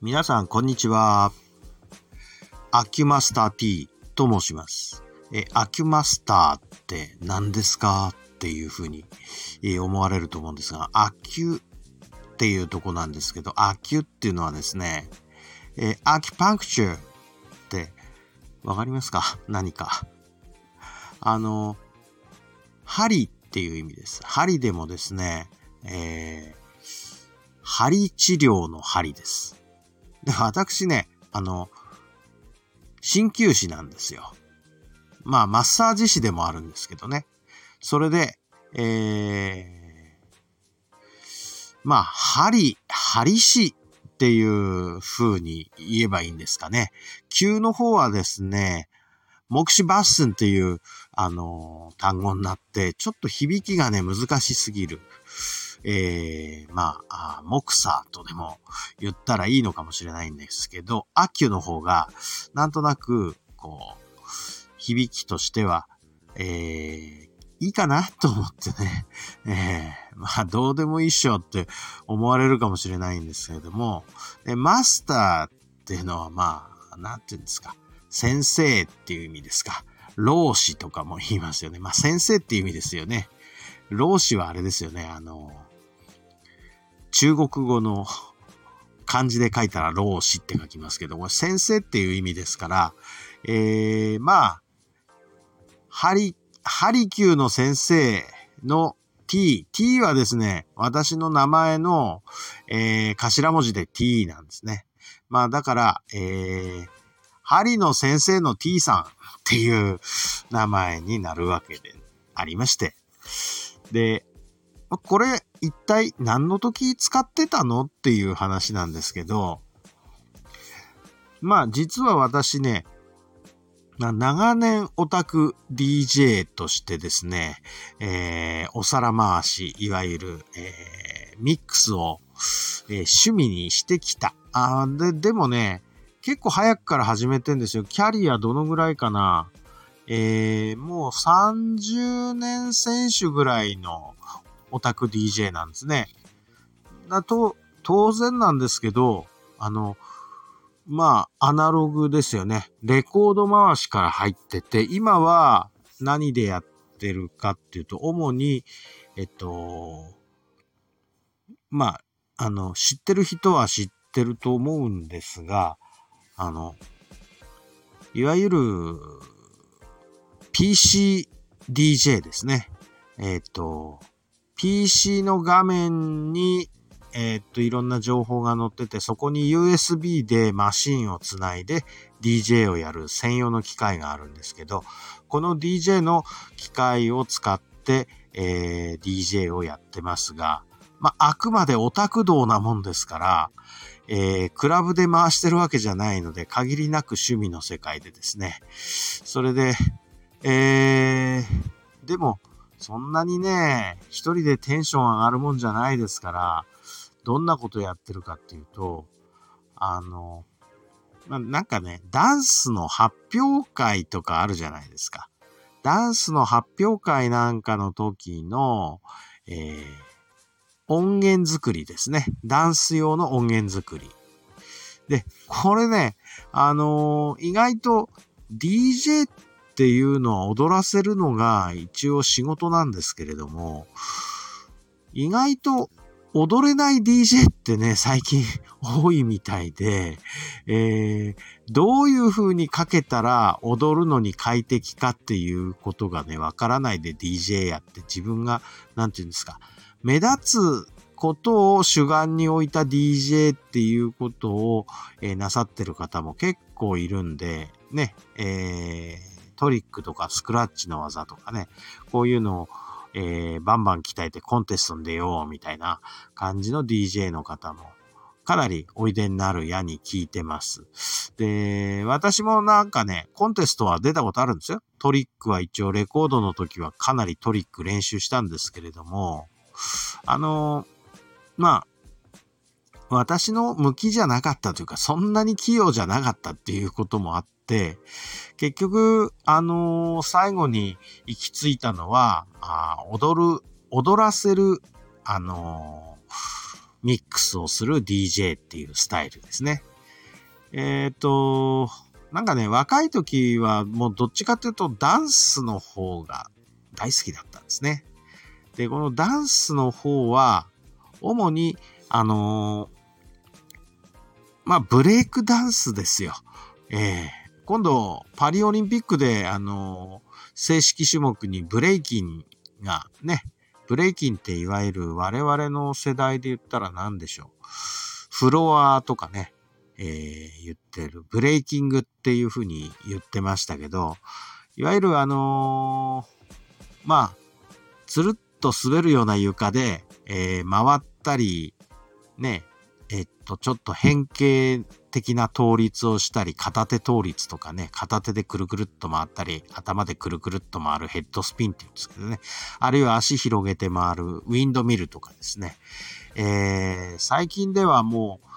皆さん、こんにちは。アキュマスター T と申します。え、アキュマスターって何ですか？っていうふうにえ思われると思うんですが、アキュっていうとこなんですけど、アキュっていうのはですね、え、 acupuncture ってわかりますか？何か。あの、針っていう意味です。針でもですね、えー、針治療の針です。で、私ね、あの、鍼灸師なんですよ。まあ、マッサージ師でもあるんですけどね。それで、えー、まあ、針、針師っていう風に言えばいいんですかね。灸の方はですね、目視バッスンっていう、あのー、単語になって、ちょっと響きがね、難しすぎる。えー、まあ、モクサーとでも言ったらいいのかもしれないんですけど、アキュの方が、なんとなく、こう、響きとしては、えー、いいかなと思ってね、えー、まあ、どうでもいいっしょって思われるかもしれないんですけれども、えマスターっていうのは、まあ、なんていうんですか、先生っていう意味ですか。老子とかも言いますよね。まあ、先生っていう意味ですよね。老子はあれですよね。あの、中国語の漢字で書いたら老子って書きますけど、これ先生っていう意味ですから、えー、まあ、ハリ、ハリキューの先生の t、t はですね、私の名前の、えー、頭文字で t なんですね。まあだから、えー、ハリの先生の t さんっていう名前になるわけでありまして。で、これ一体何の時使ってたのっていう話なんですけど、まあ実は私ね、長年オタク DJ としてですね、えー、お皿回し、いわゆる、えー、ミックスを、えー、趣味にしてきた。あで、でもね、結構早くから始めてんですよ。キャリアどのぐらいかなえー、もう30年選手ぐらいのオタク DJ なんですね。だと、当然なんですけど、あの、まあ、アナログですよね。レコード回しから入ってて、今は何でやってるかっていうと、主に、えっと、まあ、あの、知ってる人は知ってると思うんですが、あの、いわゆる PC DJ ですね。えっと、PC の画面に、えー、っと、いろんな情報が載ってて、そこに USB でマシンをつないで DJ をやる専用の機械があるんですけど、この DJ の機械を使って、えー、DJ をやってますが、まあ、あくまでオタク道なもんですから、えー、クラブで回してるわけじゃないので、限りなく趣味の世界でですね。それで、えー、でも、そんなにね、一人でテンション上がるもんじゃないですから、どんなことやってるかっていうと、あの、まなんかね、ダンスの発表会とかあるじゃないですか。ダンスの発表会なんかの時の、えー、音源作りですね。ダンス用の音源作り。で、これね、あのー、意外と DJ っっていうのは踊らせるのが一応仕事なんですけれども、意外と踊れない DJ ってね、最近 多いみたいで、えー、どういう風にかけたら踊るのに快適かっていうことがね、わからないで DJ やって自分が、なんていうんですか、目立つことを主眼に置いた DJ っていうことを、えー、なさってる方も結構いるんで、ね、えートリックとかスクラッチの技とかね、こういうのを、えー、バンバン鍛えてコンテストに出ようみたいな感じの DJ の方もかなりおいでになるやに聞いてます。で、私もなんかね、コンテストは出たことあるんですよ。トリックは一応レコードの時はかなりトリック練習したんですけれども、あの、まあ、私の向きじゃなかったというか、そんなに器用じゃなかったっていうこともあって、結局、あのー、最後に行き着いたのは、あ踊る、踊らせる、あのー、ミックスをする DJ っていうスタイルですね。えっ、ー、と、なんかね、若い時はもうどっちかというとダンスの方が大好きだったんですね。で、このダンスの方は、主に、あのまあ、ブレイクダンスですよ。えー、今度、パリオリンピックで、あの正式種目にブレイキンがね、ブレイキンっていわゆる我々の世代で言ったら何でしょう。フロアとかね、えー、言ってる。ブレイキングっていうふうに言ってましたけど、いわゆるあのー、まあ、つるっと滑るような床で、えー、回ったり、ね、えっと、ちょっと変形的な倒立をしたり、片手倒立とかね、片手でくるくるっと回ったり、頭でくるくるっと回るヘッドスピンって言うんですけどね。あるいは足広げて回るウィンドミルとかですね。えー、最近ではもう、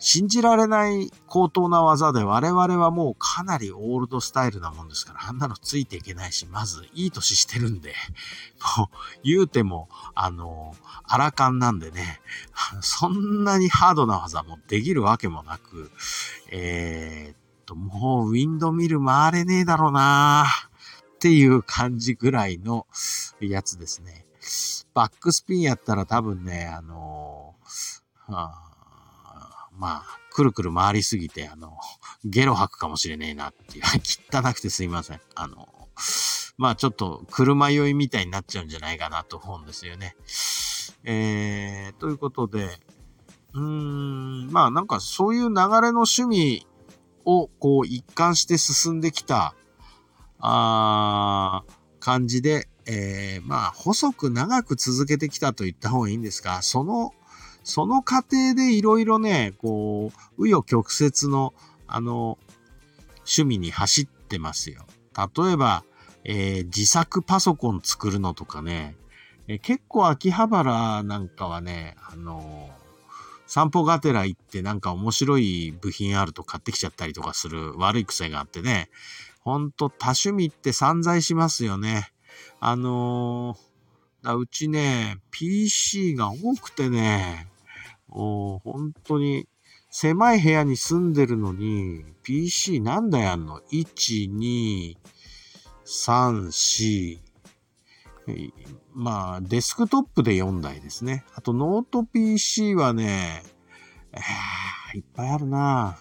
信じられない高等な技で我々はもうかなりオールドスタイルなもんですから、あんなのついていけないし、まずいい年してるんで、もう言うても、あの、アラカンなんでね、そんなにハードな技もできるわけもなく、えー、っと、もうウィンドミル回れねえだろうなっていう感じぐらいのやつですね。バックスピンやったら多分ね、あの、はあまあ、くるくる回りすぎて、あの、ゲロ吐くかもしれねえなっていう、汚くてすいません。あの、まあちょっと車酔いみたいになっちゃうんじゃないかなと思うんですよね。えー、ということで、うーん、まあなんかそういう流れの趣味をこう一貫して進んできた、あ感じで、えー、まあ細く長く続けてきたと言った方がいいんですが、そのその過程でいろいろね、こう、紆余曲折の、あの、趣味に走ってますよ。例えば、えー、自作パソコン作るのとかね、えー、結構秋葉原なんかはね、あのー、散歩がてら行ってなんか面白い部品あると買ってきちゃったりとかする悪い癖があってね、ほんと多趣味って散財しますよね。あのー、うちね、PC が多くてね、お本当に、狭い部屋に住んでるのに、PC 何台あんの ?1、2、3、4、まあ、デスクトップで4台ですね。あと、ノート PC はね、え、いっぱいあるな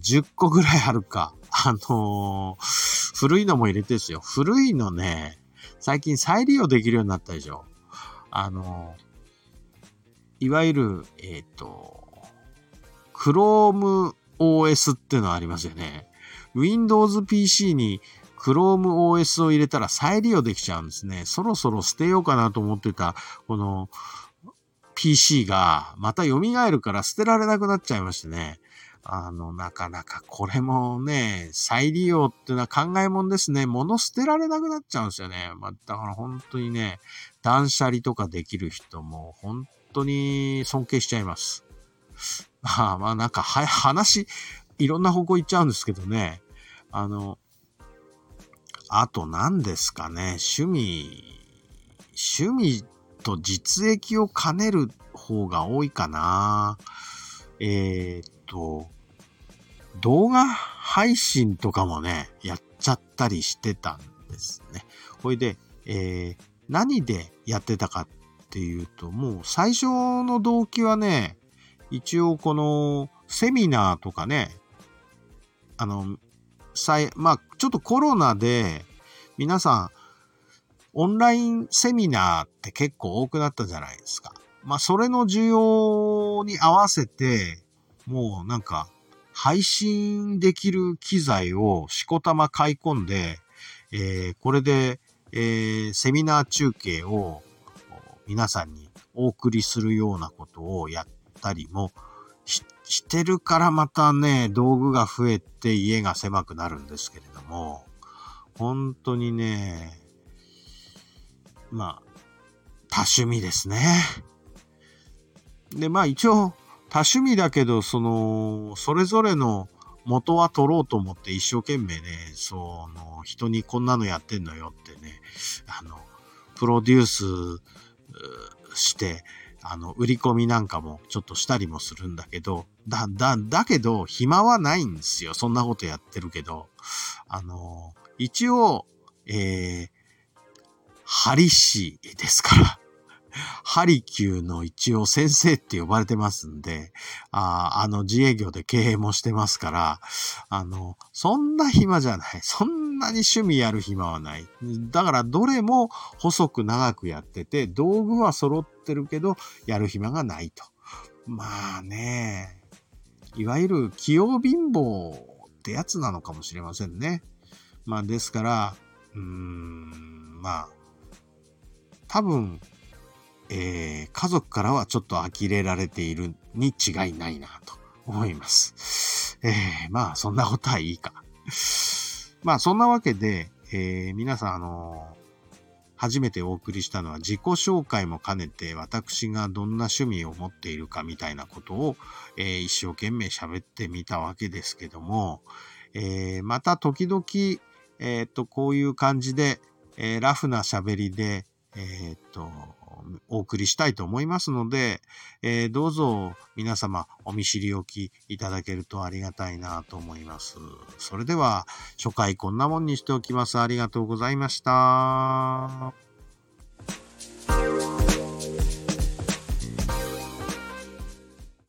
10個ぐらいあるか。あのー、古いのも入れてですよ。古いのね、最近再利用できるようになったでしょ。あのーいわゆる、えっ、ー、と、Chrome OS っていうのはありますよね。Windows PC に Chrome OS を入れたら再利用できちゃうんですね。そろそろ捨てようかなと思ってた、この PC がまた蘇るから捨てられなくなっちゃいましてね。あの、なかなかこれもね、再利用っていうのは考えもんですね。物捨てられなくなっちゃうんですよね。まあ、だから本当にね、断捨離とかできる人も本当に尊敬しちゃいます。まあまあなんかは、話、いろんな方向行っちゃうんですけどね。あの、あと何ですかね、趣味、趣味と実益を兼ねる方が多いかな。えー、っと、動画配信とかもね、やっちゃったりしてたんですね。ほいで、えー、何でやってたかっっていうと、もう最初の動機はね、一応このセミナーとかね、あの、まあ、ちょっとコロナで皆さんオンラインセミナーって結構多くなったじゃないですか。まあ、それの需要に合わせて、もうなんか、配信できる機材をしこたま買い込んで、えー、これで、えー、セミナー中継を皆さんにお送りするようなことをやったりもしてるからまたね、道具が増えて家が狭くなるんですけれども、本当にね、まあ、多趣味ですね。で、まあ一応、多趣味だけど、その、それぞれの元は取ろうと思って一生懸命ね、その、人にこんなのやってんのよってね、あの、プロデュースして、あの、売り込みなんかもちょっとしたりもするんだけど、だ、だ、だけど、暇はないんですよ。そんなことやってるけど。あの、一応、えー、ハリ氏ですから。ハリキューの一応先生って呼ばれてますんで、ああの自営業で経営もしてますから、あの、そんな暇じゃない。そんんなに趣味やる暇はない。だからどれも細く長くやってて、道具は揃ってるけど、やる暇がないと。まあね、いわゆる器用貧乏ってやつなのかもしれませんね。まあですから、うーん、まあ、多分、えー、家族からはちょっと呆れられているに違いないなと思います。えー、まあ、そんなことはいいか。まあ、そんなわけで、えー、皆さん、あの初めてお送りしたのは自己紹介も兼ねて私がどんな趣味を持っているかみたいなことを、えー、一生懸命喋ってみたわけですけども、えー、また時々、えっ、と、こういう感じで、えラフな喋りで、えっ、と、お送りしたいと思いますので、えー、どうぞ皆様お見知りおきいただけるとありがたいなと思います。それでは初回こんなもんにしておきます。ありがとうございました。